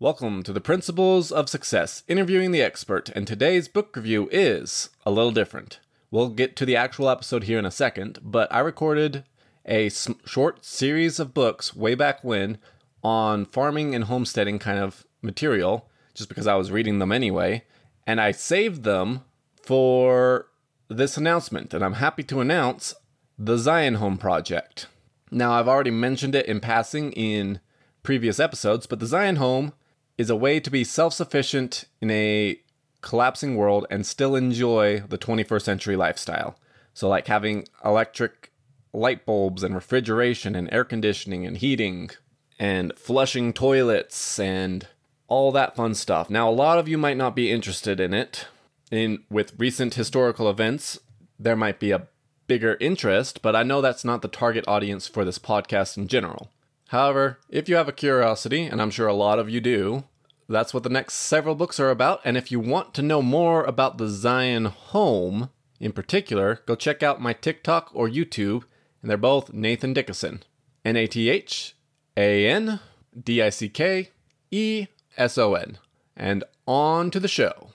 Welcome to the Principles of Success, interviewing the expert, and today's book review is a little different. We'll get to the actual episode here in a second, but I recorded a sm- short series of books way back when on farming and homesteading kind of material, just because I was reading them anyway, and I saved them for this announcement, and I'm happy to announce the Zion Home Project. Now, I've already mentioned it in passing in previous episodes, but the Zion Home is a way to be self sufficient in a collapsing world and still enjoy the 21st century lifestyle. So, like having electric light bulbs and refrigeration and air conditioning and heating and flushing toilets and all that fun stuff. Now, a lot of you might not be interested in it. In with recent historical events, there might be a bigger interest, but I know that's not the target audience for this podcast in general. However, if you have a curiosity, and I'm sure a lot of you do, that's what the next several books are about. And if you want to know more about the Zion home in particular, go check out my TikTok or YouTube, and they're both Nathan Dickeson. N A T H A N D I C K E S O N. And on to the show.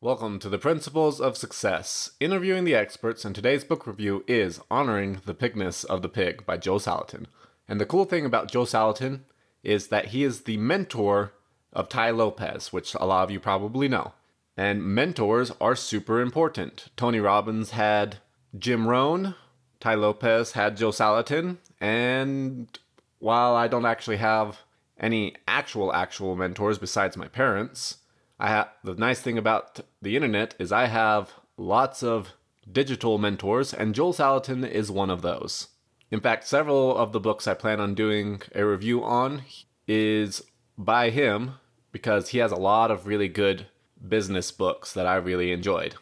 Welcome to the Principles of Success, interviewing the experts, and today's book review is Honoring the Pigness of the Pig by Joe Salatin. And the cool thing about Joe Salatin is that he is the mentor of Tai Lopez, which a lot of you probably know. And mentors are super important. Tony Robbins had Jim Rohn, Tai Lopez had Joe Salatin, and while I don't actually have any actual actual mentors besides my parents, I have the nice thing about the internet is I have lots of digital mentors, and Joel Salatin is one of those. In fact, several of the books I plan on doing a review on is by him because he has a lot of really good business books that I really enjoyed.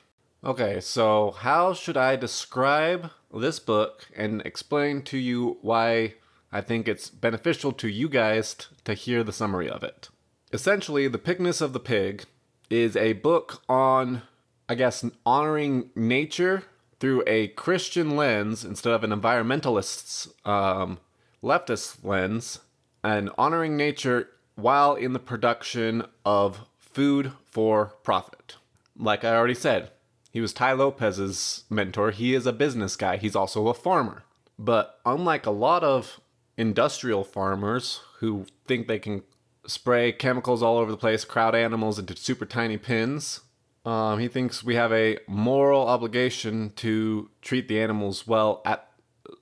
Okay, so how should I describe this book and explain to you why I think it's beneficial to you guys t- to hear the summary of it? Essentially, The Pigness of the Pig is a book on, I guess, honoring nature through a Christian lens instead of an environmentalist's um, leftist lens, and honoring nature while in the production of food for profit. Like I already said, he was Tai Lopez's mentor. He is a business guy, he's also a farmer. But unlike a lot of industrial farmers who think they can spray chemicals all over the place, crowd animals into super tiny pins. Um, he thinks we have a moral obligation to treat the animals well at,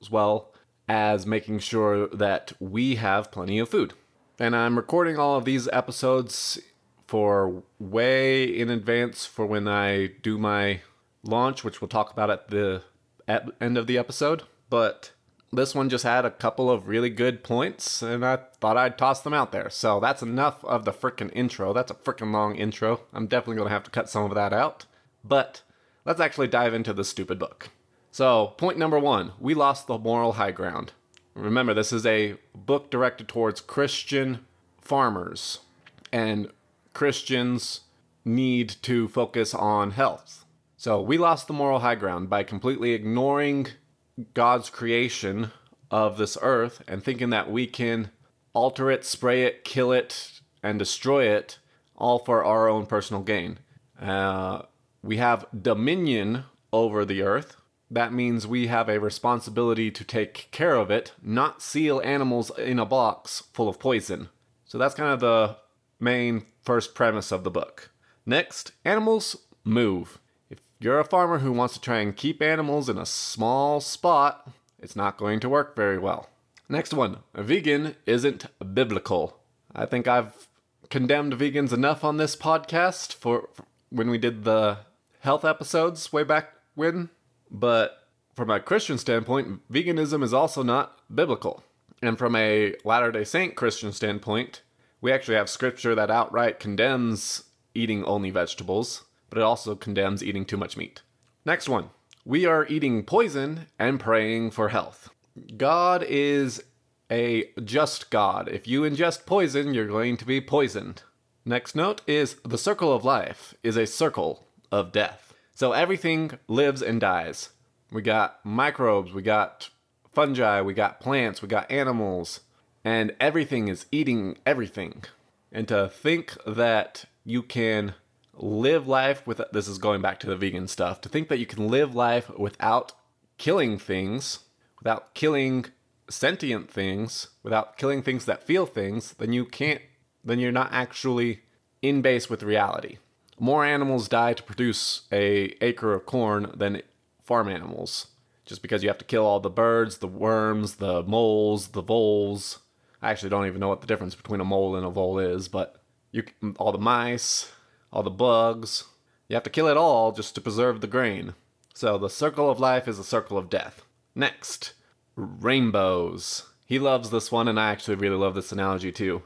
as well as making sure that we have plenty of food. And I'm recording all of these episodes for way in advance for when I do my launch, which we'll talk about at the at end of the episode. But this one just had a couple of really good points, and I thought I'd toss them out there. So that's enough of the frickin' intro. That's a frickin' long intro. I'm definitely gonna have to cut some of that out. But let's actually dive into the stupid book. So, point number one we lost the moral high ground. Remember, this is a book directed towards Christian farmers, and Christians need to focus on health. So, we lost the moral high ground by completely ignoring God's creation of this earth and thinking that we can alter it, spray it, kill it, and destroy it all for our own personal gain. Uh, we have dominion over the earth. That means we have a responsibility to take care of it, not seal animals in a box full of poison. So that's kind of the main first premise of the book. Next, animals move. You're a farmer who wants to try and keep animals in a small spot, it's not going to work very well. Next one, a vegan isn't biblical. I think I've condemned vegans enough on this podcast for, for when we did the health episodes way back when, but from a Christian standpoint, veganism is also not biblical. And from a Latter day Saint Christian standpoint, we actually have scripture that outright condemns eating only vegetables, but it also condemns eating too much meat. Next one. We are eating poison and praying for health. God is a just God. If you ingest poison, you're going to be poisoned. Next note is the circle of life is a circle of death. So everything lives and dies. We got microbes, we got fungi, we got plants, we got animals, and everything is eating everything. And to think that you can live life with this is going back to the vegan stuff. To think that you can live life without killing things, without killing sentient things, without killing things that feel things, then you can't then you're not actually in base with reality. More animals die to produce a acre of corn than farm animals. Just because you have to kill all the birds, the worms, the moles, the voles. I actually don't even know what the difference between a mole and a vole is, but you all the mice, all the bugs. You have to kill it all just to preserve the grain. So the circle of life is a circle of death. Next, rainbows. He loves this one, and I actually really love this analogy too.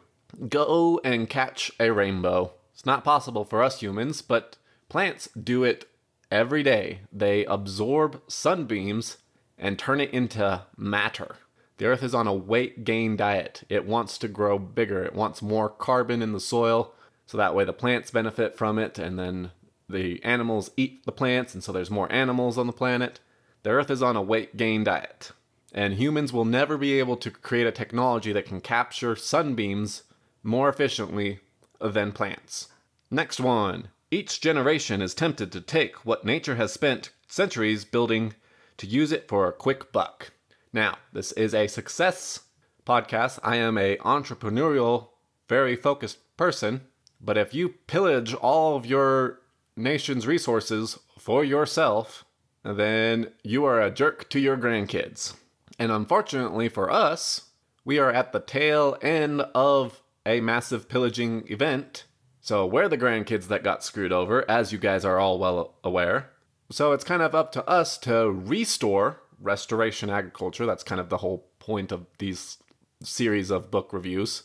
Go and catch a rainbow. It's not possible for us humans, but plants do it every day. They absorb sunbeams and turn it into matter. The earth is on a weight gain diet. It wants to grow bigger, it wants more carbon in the soil, so that way the plants benefit from it, and then the animals eat the plants, and so there's more animals on the planet. The earth is on a weight gain diet. And humans will never be able to create a technology that can capture sunbeams more efficiently than plants. Next one. Each generation is tempted to take what nature has spent centuries building to use it for a quick buck. Now, this is a success podcast. I am a entrepreneurial, very focused person, but if you pillage all of your nation's resources for yourself, then you are a jerk to your grandkids. And unfortunately for us, we are at the tail end of a massive pillaging event. So we're the grandkids that got screwed over, as you guys are all well aware. So it's kind of up to us to restore restoration agriculture. That's kind of the whole point of these series of book reviews.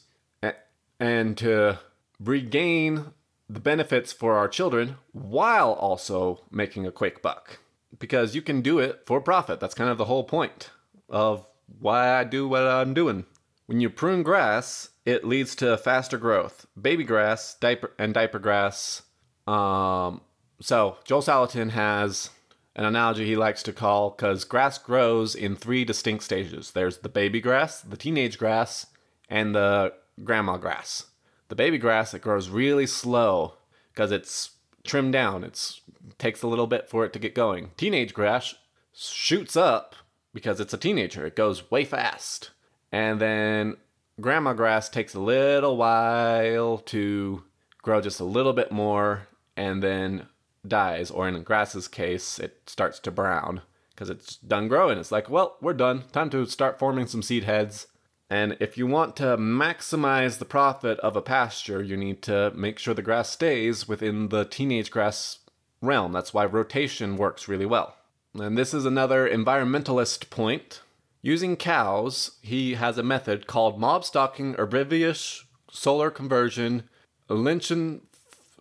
And to regain the benefits for our children while also making a quick buck. Because you can do it for profit. That's kind of the whole point of why I do what I'm doing. When you prune grass, it leads to faster growth. Baby grass, diaper and diaper grass. Um, so Joel Salatin has an analogy he likes to call because grass grows in three distinct stages. There's the baby grass, the teenage grass, and the grandma grass. The baby grass it grows really slow because it's trimmed down. It takes a little bit for it to get going. Teenage grass shoots up because it's a teenager. It goes way fast. And then grandma grass takes a little while to grow just a little bit more and then dies. Or in grass's case, it starts to brown because it's done growing. It's like, well, we're done. Time to start forming some seed heads. And if you want to maximize the profit of a pasture, you need to make sure the grass stays within the teenage grass realm. That's why rotation works really well. And this is another environmentalist point. Using cows, he has a method called mob stocking herbivorous solar conversion lichen,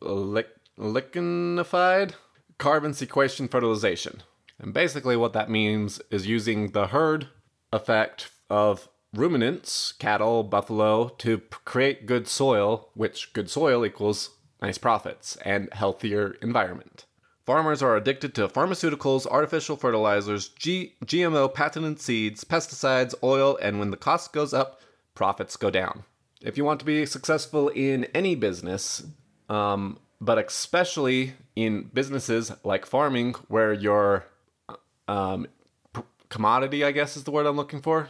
lichenified carbon sequestration fertilization. And basically, what that means is using the herd effect of ruminants, cattle, buffalo, to create good soil, which good soil equals nice profits and healthier environment. Farmers are addicted to pharmaceuticals, artificial fertilizers, G- GMO patented seeds, pesticides, oil, and when the cost goes up, profits go down. If you want to be successful in any business, um, but especially in businesses like farming, where your um, commodity, I guess is the word I'm looking for,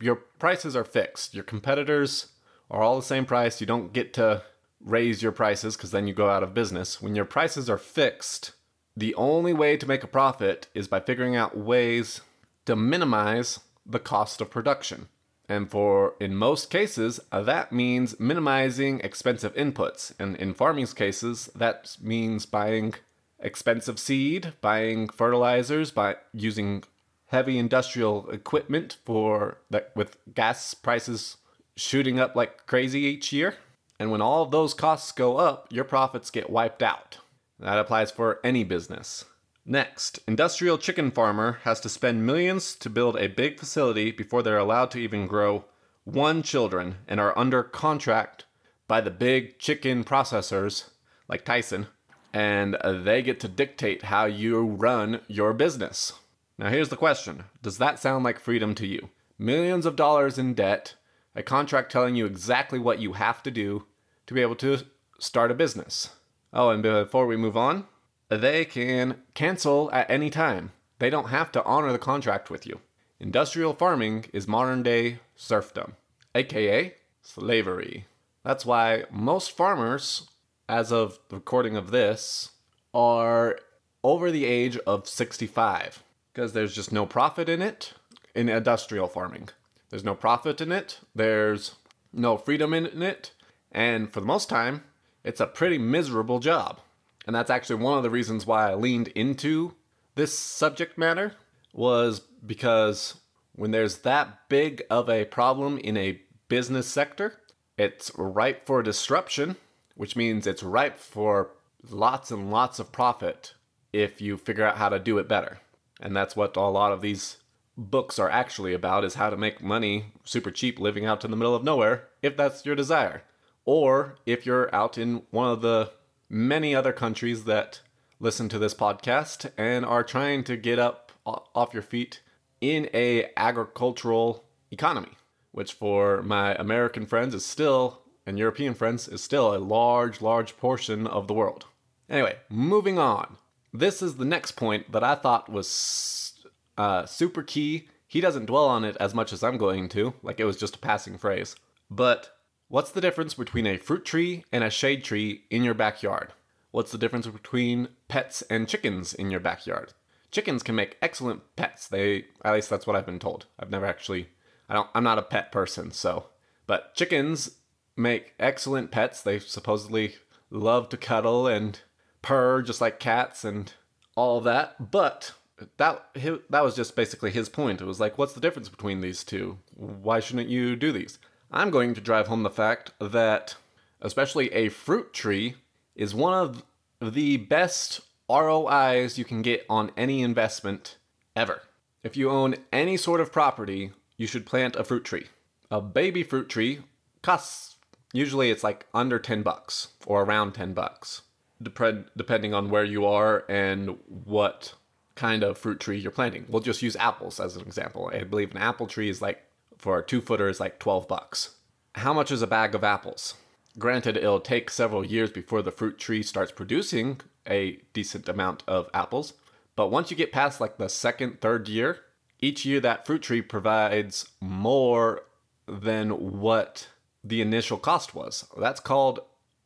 your prices are fixed. Your competitors are all the same price. You don't get to raise your prices because then you go out of business. When your prices are fixed, the only way to make a profit is by figuring out ways to minimize the cost of production. And for, in most cases, uh, that means minimizing expensive inputs. And in farming's cases, that means buying expensive seed, buying fertilizers, by using heavy industrial equipment for that with gas prices shooting up like crazy each year. And when all of those costs go up, your profits get wiped out. That applies for any business. Next, industrial chicken farmer has to spend millions to build a big facility before they're allowed to even grow one children and are under contract by the big chicken processors like Tyson and they get to dictate how you run your business. Now here's the question. Does that sound like freedom to you? Millions of dollars in debt, a contract telling you exactly what you have to do, to be able to start a business. Oh, and before we move on, they can cancel at any time. They don't have to honor the contract with you. Industrial farming is modern day serfdom, aka slavery. That's why most farmers, as of the recording of this, are over the age of 65 because there's just no profit in it in industrial farming. There's no profit in it, there's no freedom in it, and for the most time, it's a pretty miserable job. And that's actually one of the reasons why I leaned into this subject matter was because when there's that big of a problem in a business sector, it's ripe for disruption, which means it's ripe for lots and lots of profit if you figure out how to do it better. And that's what a lot of these books are actually about is how to make money super cheap living out in the middle of nowhere if that's your desire. Or if you're out in one of the many other countries that listen to this podcast and are trying to get up off your feet in a agricultural economy, which for my American friends is still and European friends is still a large, large portion of the world. Anyway, moving on. This is the next point that I thought was uh, super key. He doesn't dwell on it as much as I'm going to, like it was just a passing phrase. But what's the difference between a fruit tree and a shade tree in your backyard? What's the difference between pets and chickens in your backyard? Chickens can make excellent pets. They at least that's what I've been told. I've never actually I don't I'm not a pet person, so but chickens make excellent pets. They supposedly love to cuddle and purr just like cats and all that. But that that was just basically his point. It was like, what's the difference between these two? Why shouldn't you do these? I'm going to drive home the fact that, especially a fruit tree, is one of the best ROIs you can get on any investment ever. If you own any sort of property, you should plant a fruit tree. A baby fruit tree costs usually it's like under 10 bucks or around 10 bucks, depend, depending on where you are and what kind of fruit tree you're planting. We'll just use apples as an example. I believe an apple tree is like for a two footer is like 12 bucks. How much is a bag of apples? Granted, it'll take several years before the fruit tree starts producing a decent amount of apples, but once you get past like the second, third year, each year that fruit tree provides more than what the initial cost was. That's called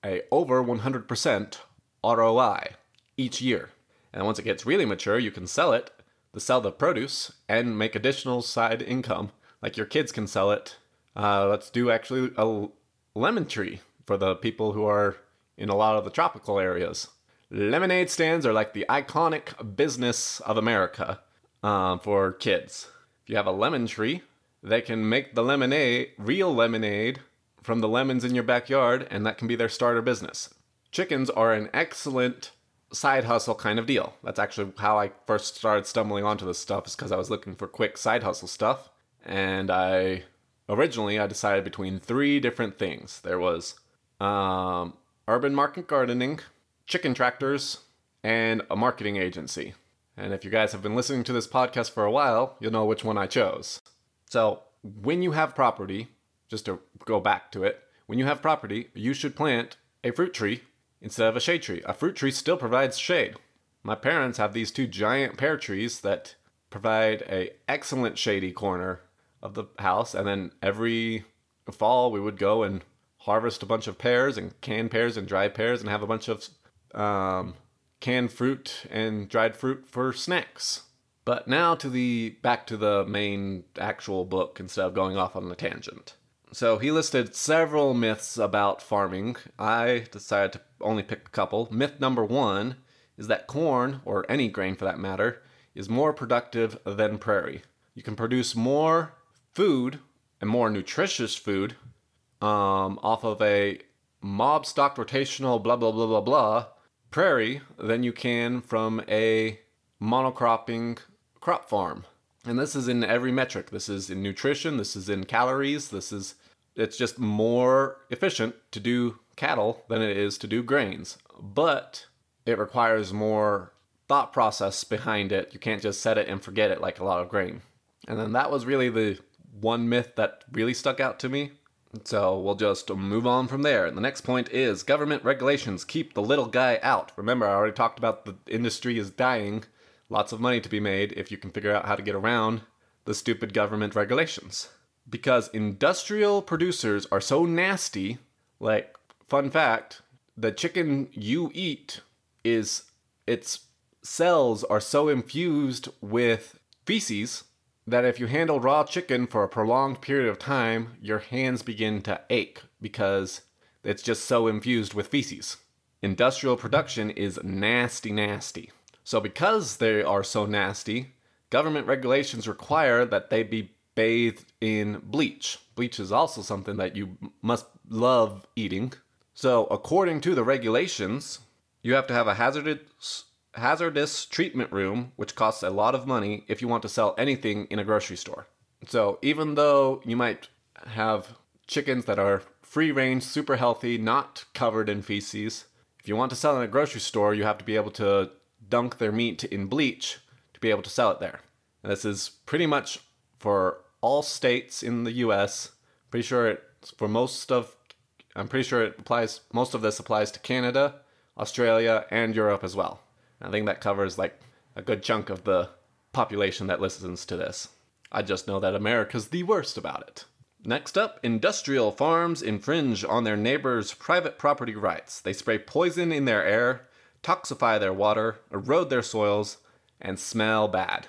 a over 100% ROI each year. And once it gets really mature, you can sell it, to sell the produce, and make additional side income. Like your kids can sell it. Uh, let's do actually a lemon tree for the people who are in a lot of the tropical areas. Lemonade stands are like the iconic business of America uh, for kids. If you have a lemon tree, they can make the lemonade, real lemonade, from the lemons in your backyard, and that can be their starter business. Chickens are an excellent side hustle kind of deal. That's actually how I first started stumbling onto this stuff, is because I was looking for quick side hustle stuff. And I originally I decided between three different things. There was um, urban market gardening, chicken tractors, and a marketing agency. And if you guys have been listening to this podcast for a while, you'll know which one I chose. So, when you have property, just to go back to it, when you have property, you should plant a fruit tree instead of a shade tree. A fruit tree still provides shade. My parents have these two giant pear trees that provide a excellent shady corner of the house, and then every fall we would go and harvest a bunch of pears and canned pears and dried pears and have a bunch of um, canned fruit and dried fruit for snacks. But now to the back to the main actual book instead of going off on a tangent. So he listed several myths about farming. I decided to only pick a couple. Myth number one is that corn, or any grain for that matter, is more productive than prairie. You can produce more food and more nutritious food um, off of a mob stock rotational blah blah blah blah blah prairie than you can from a monocropping crop farm. And this is in every metric. This is in nutrition, this is in calories, this is it's just more efficient to do cattle than it is to do grains. But it requires more thought process behind it. You can't just set it and forget it like a lot of grain. And then that was really the one myth that really stuck out to me. So we'll just move on from there. And the next point is government regulations keep the little guy out. Remember, I already talked about the industry is dying. Lots of money to be made if you can figure out how to get around the stupid government regulations. Because industrial producers are so nasty, like, fun fact, the chicken you eat is its cells are so infused with feces that if you handle raw chicken for a prolonged period of time, your hands begin to ache because it's just so infused with feces. Industrial production is nasty, nasty. So, because they are so nasty, government regulations require that they be bathed in bleach. Bleach is also something that you must love eating. So, according to the regulations, you have to have a hazardous hazardous treatment room, which costs a lot of money if you want to sell anything in a grocery store. So even though you might have chickens that are free range, super healthy, not covered in feces, if you want to sell in a grocery store, you have to be able to dunk their meat in bleach to be able to sell it there. And this is pretty much for all states in the US. Pretty sure it's for most of I'm pretty sure it applies most of this applies to Canada, Australia, and Europe as well. I think that covers like a good chunk of the population that listens to this. I just know that America's the worst about it. Next up, industrial farms infringe on their neighbors' private property rights. They spray poison in their air, toxify their water, erode their soils, and smell bad.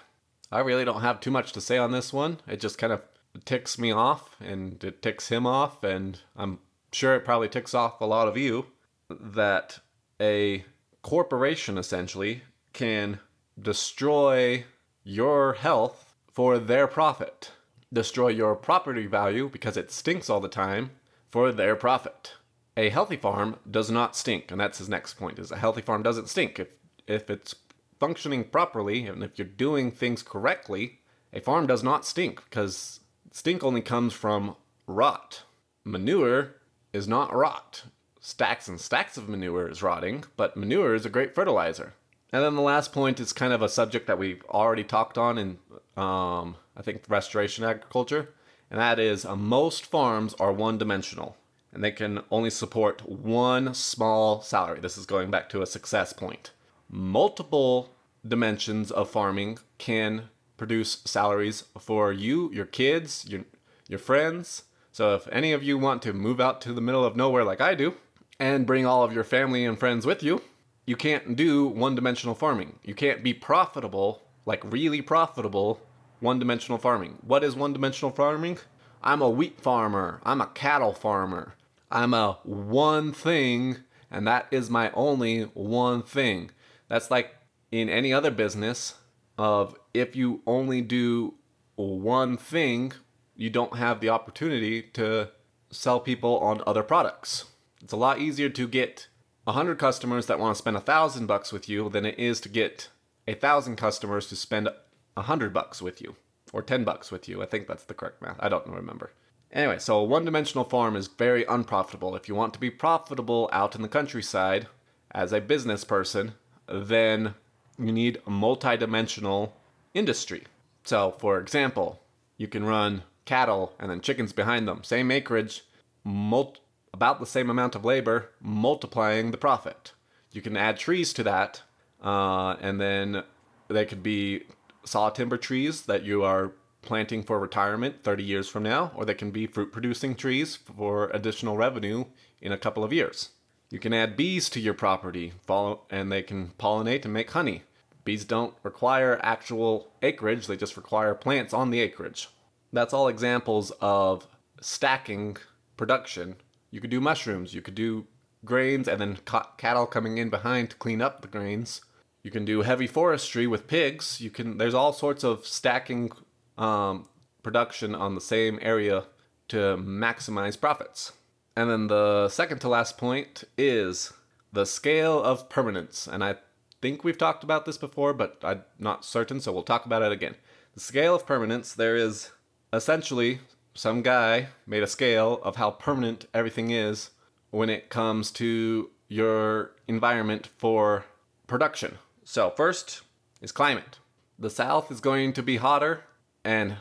I really don't have too much to say on this one. It just kind of ticks me off and it ticks him off, and I'm sure it probably ticks off a lot of you that a corporation essentially can destroy your health for their profit, destroy your property value because it stinks all the time for their profit. A healthy farm does not stink, and that's his next point is a healthy farm doesn't stink. If if it's functioning properly and if you're doing things correctly, a farm does not stink because stink only comes from rot. Manure is not rot stacks and stacks of manure is rotting, but manure is a great fertilizer. And then the last point is kind of a subject that we've already talked on in, um, I think, restoration agriculture, and that is uh, most farms are one dimensional and they can only support one small salary. This is going back to a success point. Multiple dimensions of farming can produce salaries for you, your kids, your your friends. So if any of you want to move out to the middle of nowhere like I do, and bring all of your family and friends with you, you can't do one dimensional farming. You can't be profitable, like really profitable, one dimensional farming. What is one dimensional farming? I'm a wheat farmer. I'm a cattle farmer. I'm a one thing, and that is my only one thing. That's like in any other business of if you only do one thing, you don't have the opportunity to sell people on other products. It's a lot easier to get 100 customers that want to spend a thousand bucks with you than it is to get a thousand customers to spend a hundred bucks with you or 10 bucks with you. I think that's the correct math. I don't remember. Anyway, so a one dimensional farm is very unprofitable. If you want to be profitable out in the countryside as a business person, then you need a multi dimensional industry. So, for example, you can run cattle and then chickens behind them, same acreage, multi about the same amount of labor, multiplying the profit. You can add trees to that, uh, and then they could be saw timber trees that you are planting for retirement 30 years from now, or they can be fruit producing trees for additional revenue in a couple of years. You can add bees to your property, follow, and they can pollinate and make honey. Bees don't require actual acreage, they just require plants on the acreage. That's all examples of stacking production you could do mushrooms. You could do grains and then ca- cattle coming in behind to clean up the grains. You can do heavy forestry with pigs. You can. There's all sorts of stacking um, production on the same area to maximize profits. And then the second to last point is the scale of permanence. And I think we've talked about this before, but I'm not certain, so we'll talk about it again. The scale of permanence, there is essentially some guy made a scale of how permanent everything is when it comes to your environment for production. So, first is climate. The South is going to be hotter and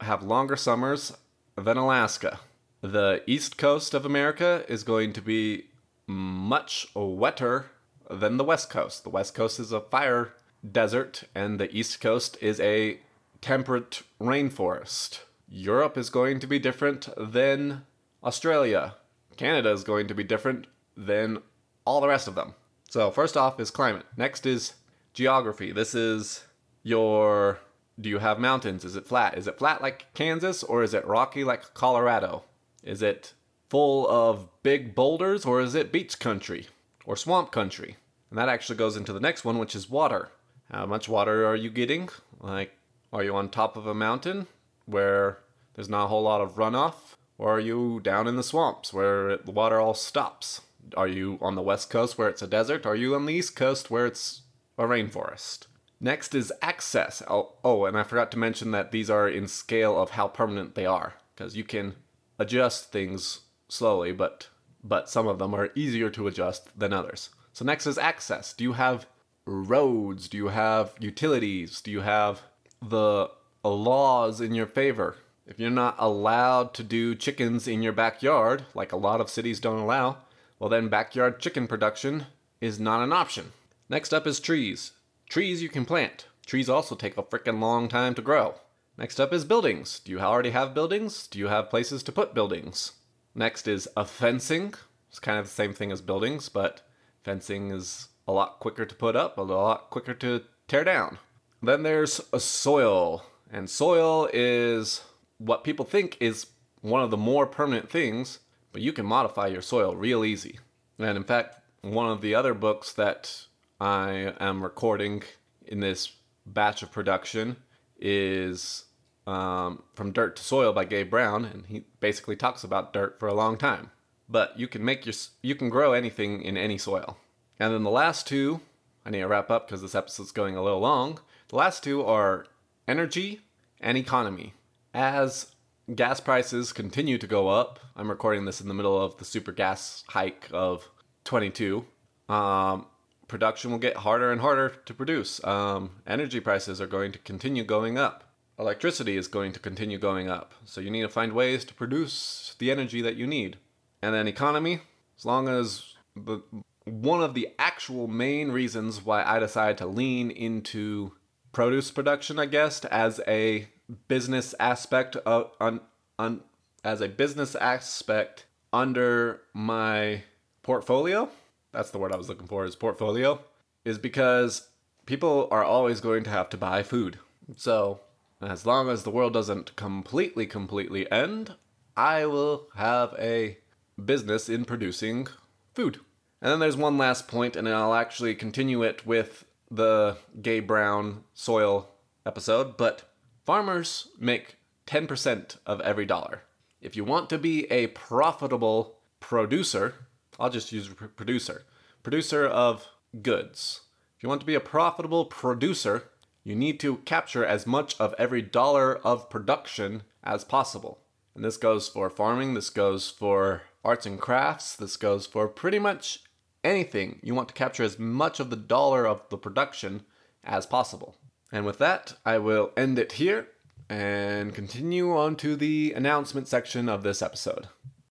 have longer summers than Alaska. The east coast of America is going to be much wetter than the west coast. The west coast is a fire desert, and the east coast is a temperate rainforest. Europe is going to be different than Australia. Canada is going to be different than all the rest of them. So, first off is climate. Next is geography. This is your. Do you have mountains? Is it flat? Is it flat like Kansas or is it rocky like Colorado? Is it full of big boulders or is it beach country or swamp country? And that actually goes into the next one, which is water. How much water are you getting? Like, are you on top of a mountain where there's not a whole lot of runoff? Or are you down in the swamps where the water all stops? Are you on the west coast where it's a desert? Are you on the east coast where it's a rainforest? Next is access. Oh, oh, and I forgot to mention that these are in scale of how permanent they are, because you can adjust things slowly, but but some of them are easier to adjust than others. So next is access. Do you have roads? Do you have utilities? Do you have the laws in your favor? If you're not allowed to do chickens in your backyard, like a lot of cities don't allow, well, then backyard chicken production is not an option. Next up is trees. Trees you can plant. Trees also take a freaking long time to grow. Next up is buildings. Do you already have buildings? Do you have places to put buildings? Next is a fencing. It's kind of the same thing as buildings, but fencing is a lot quicker to put up, a lot quicker to tear down. Then there's a soil, and soil is what people think is one of the more permanent things but you can modify your soil real easy. And in fact, one of the other books that I am recording in this batch of production is um, From Dirt to Soil by Gabe Brown, and he basically talks about dirt for a long time. But you can make your you can grow anything in any soil. And then the last two, I need to wrap up because this episode's going a little long. The last two are energy and economy. As gas prices continue to go up. I'm recording this in the middle of the super gas hike of 22. Um, production will get harder and harder to produce. Um, energy prices are going to continue going up. Electricity is going to continue going up. So you need to find ways to produce the energy that you need. And then economy, as long as the one of the actual main reasons why I decided to lean into produce production, I guess, as a business aspect of on, on as a business aspect under my portfolio. That's the word I was looking for is portfolio is because people are always going to have to buy food. So, as long as the world doesn't completely completely end, I will have a business in producing food. And then there's one last point, and I'll actually continue it with the Gabe Brown soil episode, but Farmers make 10% of every dollar. If you want to be a profitable producer, I'll just use producer, producer of goods. If you want to be a profitable producer, you need to capture as much of every dollar of production as possible. And this goes for farming, this goes for arts and crafts, this goes for pretty much anything. You want to capture as much of the dollar of the production as possible. And with that, I will end it here and continue on to the announcement section of this episode.